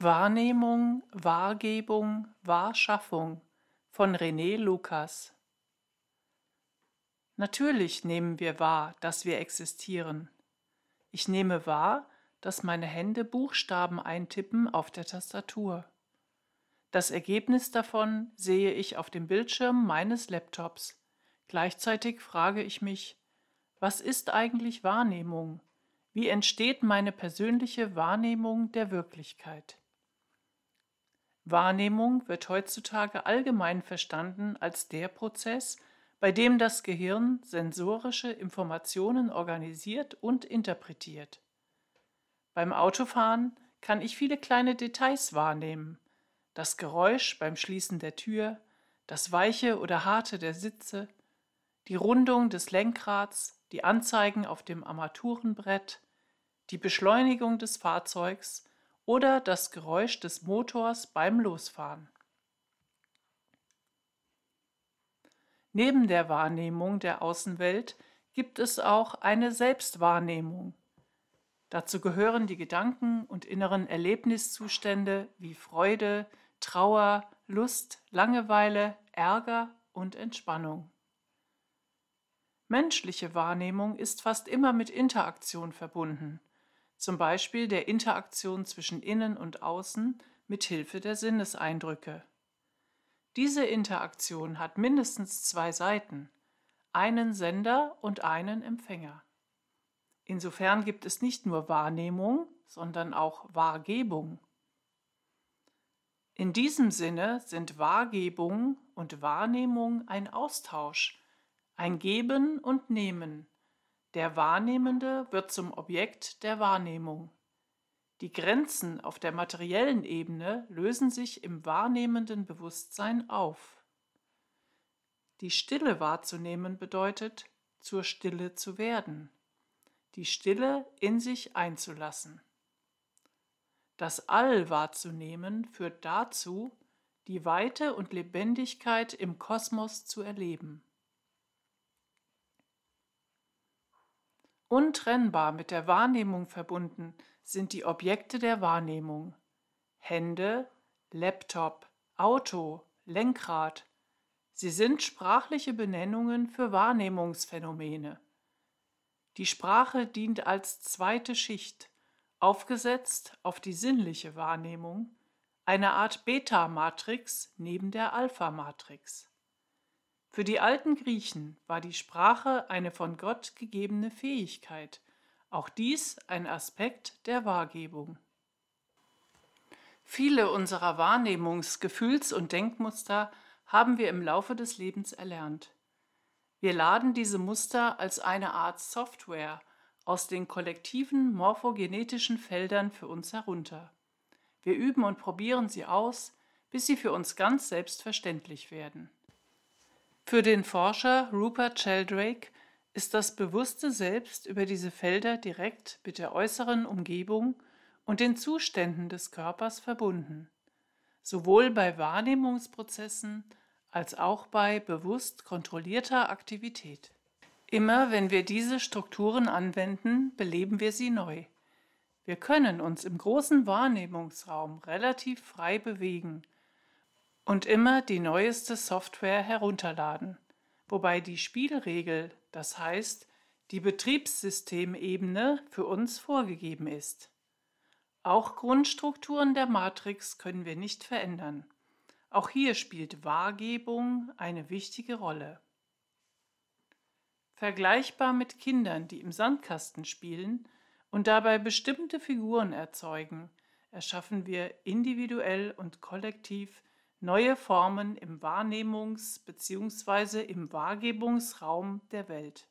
Wahrnehmung, Wahrgebung, Wahrschaffung von René Lukas Natürlich nehmen wir wahr, dass wir existieren. Ich nehme wahr, dass meine Hände Buchstaben eintippen auf der Tastatur. Das Ergebnis davon sehe ich auf dem Bildschirm meines Laptops. Gleichzeitig frage ich mich, was ist eigentlich Wahrnehmung? Wie entsteht meine persönliche Wahrnehmung der Wirklichkeit? Wahrnehmung wird heutzutage allgemein verstanden als der Prozess, bei dem das Gehirn sensorische Informationen organisiert und interpretiert. Beim Autofahren kann ich viele kleine Details wahrnehmen. Das Geräusch beim Schließen der Tür, das Weiche oder Harte der Sitze, die Rundung des Lenkrads, die Anzeigen auf dem Armaturenbrett, die Beschleunigung des Fahrzeugs oder das Geräusch des Motors beim Losfahren. Neben der Wahrnehmung der Außenwelt gibt es auch eine Selbstwahrnehmung. Dazu gehören die Gedanken und inneren Erlebniszustände wie Freude, Trauer, Lust, Langeweile, Ärger und Entspannung. Menschliche Wahrnehmung ist fast immer mit Interaktion verbunden zum Beispiel der Interaktion zwischen Innen und Außen mit Hilfe der Sinneseindrücke. Diese Interaktion hat mindestens zwei Seiten, einen Sender und einen Empfänger. Insofern gibt es nicht nur Wahrnehmung, sondern auch Wahrgebung. In diesem Sinne sind Wahrgebung und Wahrnehmung ein Austausch, ein Geben und Nehmen, der Wahrnehmende wird zum Objekt der Wahrnehmung. Die Grenzen auf der materiellen Ebene lösen sich im wahrnehmenden Bewusstsein auf. Die Stille wahrzunehmen bedeutet, zur Stille zu werden, die Stille in sich einzulassen. Das All wahrzunehmen führt dazu, die Weite und Lebendigkeit im Kosmos zu erleben. Untrennbar mit der Wahrnehmung verbunden sind die Objekte der Wahrnehmung. Hände, Laptop, Auto, Lenkrad. Sie sind sprachliche Benennungen für Wahrnehmungsphänomene. Die Sprache dient als zweite Schicht, aufgesetzt auf die sinnliche Wahrnehmung, eine Art Beta-Matrix neben der Alpha-Matrix. Für die alten Griechen war die Sprache eine von Gott gegebene Fähigkeit, auch dies ein Aspekt der Wahrgebung. Viele unserer Wahrnehmungs-, Gefühls- und Denkmuster haben wir im Laufe des Lebens erlernt. Wir laden diese Muster als eine Art Software aus den kollektiven morphogenetischen Feldern für uns herunter. Wir üben und probieren sie aus, bis sie für uns ganz selbstverständlich werden. Für den Forscher Rupert Sheldrake ist das bewusste Selbst über diese Felder direkt mit der äußeren Umgebung und den Zuständen des Körpers verbunden, sowohl bei Wahrnehmungsprozessen als auch bei bewusst kontrollierter Aktivität. Immer wenn wir diese Strukturen anwenden, beleben wir sie neu. Wir können uns im großen Wahrnehmungsraum relativ frei bewegen – und immer die neueste Software herunterladen, wobei die Spielregel, das heißt die Betriebssystemebene, für uns vorgegeben ist. Auch Grundstrukturen der Matrix können wir nicht verändern. Auch hier spielt Wahrgebung eine wichtige Rolle. Vergleichbar mit Kindern, die im Sandkasten spielen und dabei bestimmte Figuren erzeugen, erschaffen wir individuell und kollektiv neue Formen im Wahrnehmungs- bzw. im Wahrgebungsraum der Welt.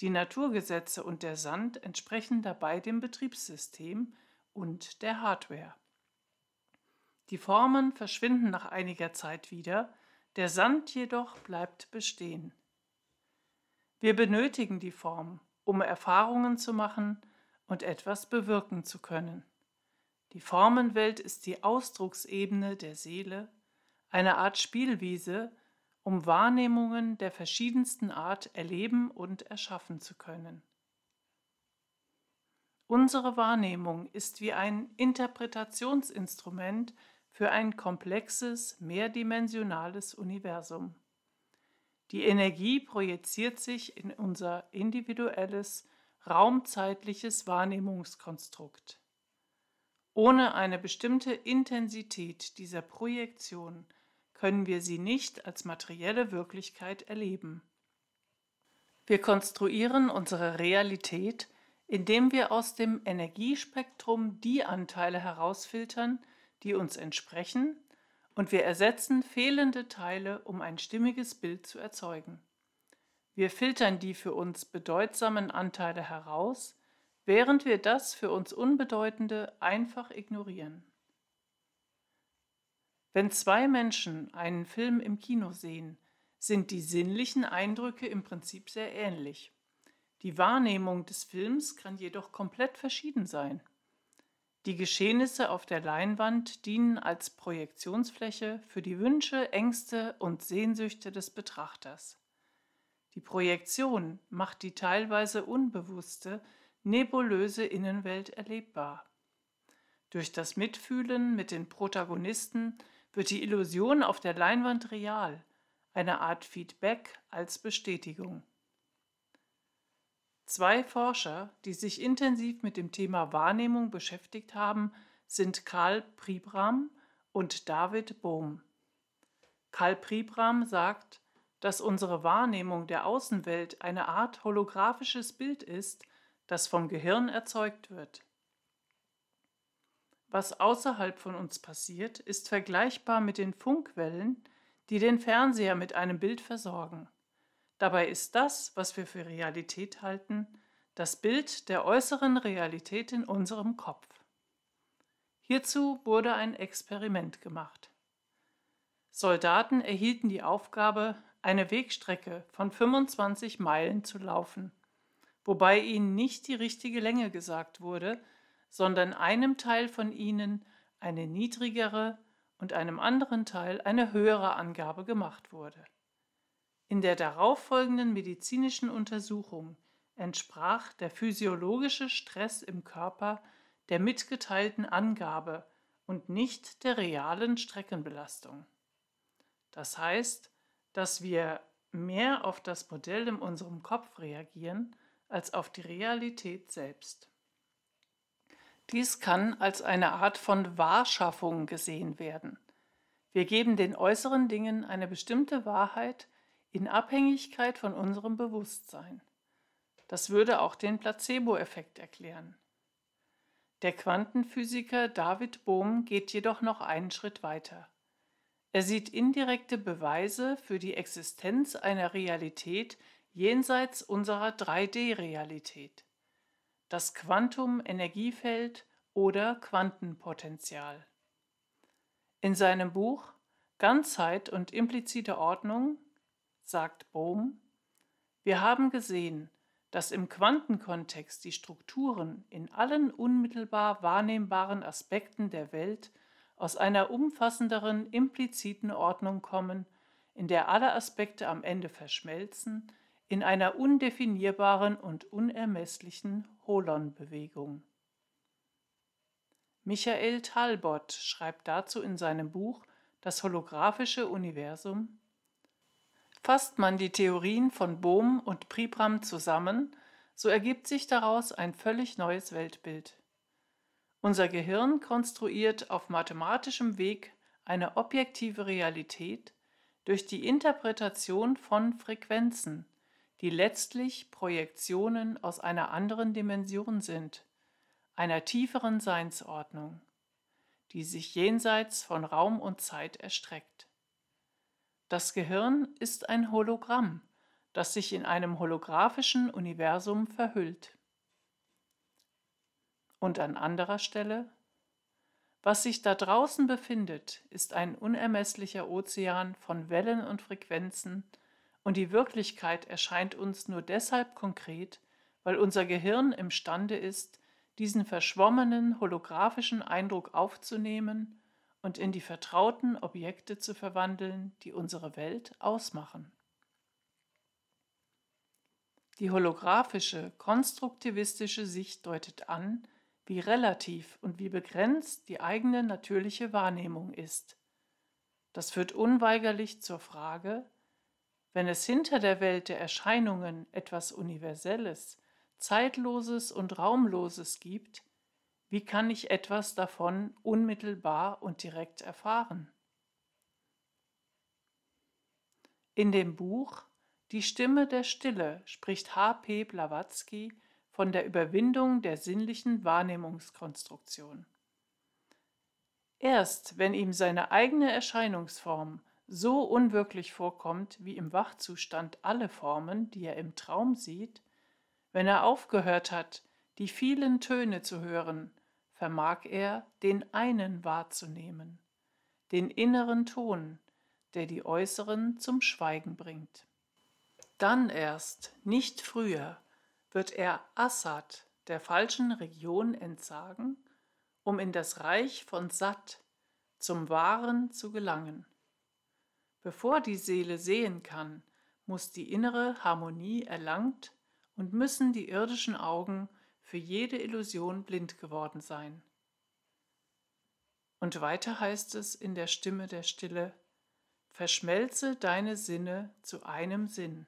Die Naturgesetze und der Sand entsprechen dabei dem Betriebssystem und der Hardware. Die Formen verschwinden nach einiger Zeit wieder, der Sand jedoch bleibt bestehen. Wir benötigen die Form, um Erfahrungen zu machen und etwas bewirken zu können. Die Formenwelt ist die Ausdrucksebene der Seele, eine Art Spielwiese, um Wahrnehmungen der verschiedensten Art erleben und erschaffen zu können. Unsere Wahrnehmung ist wie ein Interpretationsinstrument für ein komplexes, mehrdimensionales Universum. Die Energie projiziert sich in unser individuelles, raumzeitliches Wahrnehmungskonstrukt. Ohne eine bestimmte Intensität dieser Projektion können wir sie nicht als materielle Wirklichkeit erleben. Wir konstruieren unsere Realität, indem wir aus dem Energiespektrum die Anteile herausfiltern, die uns entsprechen, und wir ersetzen fehlende Teile, um ein stimmiges Bild zu erzeugen. Wir filtern die für uns bedeutsamen Anteile heraus, während wir das für uns Unbedeutende einfach ignorieren. Wenn zwei Menschen einen Film im Kino sehen, sind die sinnlichen Eindrücke im Prinzip sehr ähnlich. Die Wahrnehmung des Films kann jedoch komplett verschieden sein. Die Geschehnisse auf der Leinwand dienen als Projektionsfläche für die Wünsche, Ängste und Sehnsüchte des Betrachters. Die Projektion macht die teilweise unbewusste, nebulöse Innenwelt erlebbar. Durch das Mitfühlen mit den Protagonisten wird die Illusion auf der Leinwand real, eine Art Feedback als Bestätigung. Zwei Forscher, die sich intensiv mit dem Thema Wahrnehmung beschäftigt haben, sind Karl Pribram und David Bohm. Karl Pribram sagt, dass unsere Wahrnehmung der Außenwelt eine Art holographisches Bild ist, das vom Gehirn erzeugt wird. Was außerhalb von uns passiert, ist vergleichbar mit den Funkwellen, die den Fernseher mit einem Bild versorgen. Dabei ist das, was wir für Realität halten, das Bild der äußeren Realität in unserem Kopf. Hierzu wurde ein Experiment gemacht. Soldaten erhielten die Aufgabe, eine Wegstrecke von 25 Meilen zu laufen, wobei ihnen nicht die richtige Länge gesagt wurde, sondern einem Teil von ihnen eine niedrigere und einem anderen Teil eine höhere Angabe gemacht wurde. In der darauffolgenden medizinischen Untersuchung entsprach der physiologische Stress im Körper der mitgeteilten Angabe und nicht der realen Streckenbelastung. Das heißt, dass wir mehr auf das Modell in unserem Kopf reagieren als auf die Realität selbst. Dies kann als eine Art von Wahrschaffung gesehen werden. Wir geben den äußeren Dingen eine bestimmte Wahrheit, in Abhängigkeit von unserem Bewusstsein. Das würde auch den Placebo-Effekt erklären. Der Quantenphysiker David Bohm geht jedoch noch einen Schritt weiter. Er sieht indirekte Beweise für die Existenz einer Realität jenseits unserer 3D-Realität. Das Quantum-Energiefeld oder Quantenpotenzial. In seinem Buch Ganzheit und implizite Ordnung sagt Bohm, wir haben gesehen, dass im Quantenkontext die Strukturen in allen unmittelbar wahrnehmbaren Aspekten der Welt aus einer umfassenderen impliziten Ordnung kommen, in der alle Aspekte am Ende verschmelzen, in einer undefinierbaren und unermesslichen Holon-Bewegung. Michael Talbot schreibt dazu in seinem Buch Das holographische Universum Fasst man die Theorien von Bohm und Pribram zusammen, so ergibt sich daraus ein völlig neues Weltbild. Unser Gehirn konstruiert auf mathematischem Weg eine objektive Realität durch die Interpretation von Frequenzen, die letztlich Projektionen aus einer anderen Dimension sind, einer tieferen Seinsordnung, die sich jenseits von Raum und Zeit erstreckt. Das Gehirn ist ein Hologramm, das sich in einem holographischen Universum verhüllt. Und an anderer Stelle was sich da draußen befindet, ist ein unermesslicher Ozean von Wellen und Frequenzen, und die Wirklichkeit erscheint uns nur deshalb konkret, weil unser Gehirn imstande ist, diesen verschwommenen holographischen Eindruck aufzunehmen und in die vertrauten Objekte zu verwandeln, die unsere Welt ausmachen. Die holographische, konstruktivistische Sicht deutet an, wie relativ und wie begrenzt die eigene natürliche Wahrnehmung ist. Das führt unweigerlich zur Frage, wenn es hinter der Welt der Erscheinungen etwas Universelles, Zeitloses und Raumloses gibt, wie kann ich etwas davon unmittelbar und direkt erfahren? In dem Buch Die Stimme der Stille spricht H. P. Blavatsky von der Überwindung der sinnlichen Wahrnehmungskonstruktion. Erst wenn ihm seine eigene Erscheinungsform so unwirklich vorkommt wie im Wachzustand alle Formen, die er im Traum sieht, wenn er aufgehört hat, die vielen Töne zu hören, vermag er, den einen wahrzunehmen, den inneren Ton, der die äußeren zum Schweigen bringt. Dann erst, nicht früher, wird er Assad, der falschen Region, entsagen, um in das Reich von Sat, zum Wahren zu gelangen. Bevor die Seele sehen kann, muss die innere Harmonie erlangt und müssen die irdischen Augen für jede Illusion blind geworden sein. Und weiter heißt es in der Stimme der Stille, Verschmelze deine Sinne zu einem Sinn.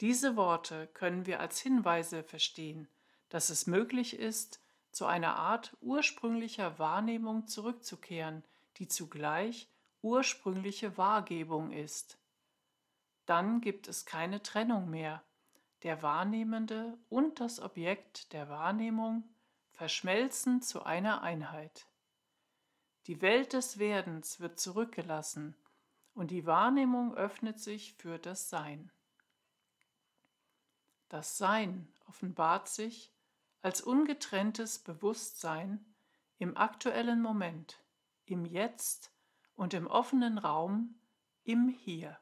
Diese Worte können wir als Hinweise verstehen, dass es möglich ist, zu einer Art ursprünglicher Wahrnehmung zurückzukehren, die zugleich ursprüngliche Wahrgebung ist. Dann gibt es keine Trennung mehr. Der Wahrnehmende und das Objekt der Wahrnehmung verschmelzen zu einer Einheit. Die Welt des Werdens wird zurückgelassen und die Wahrnehmung öffnet sich für das Sein. Das Sein offenbart sich als ungetrenntes Bewusstsein im aktuellen Moment, im Jetzt und im offenen Raum, im Hier.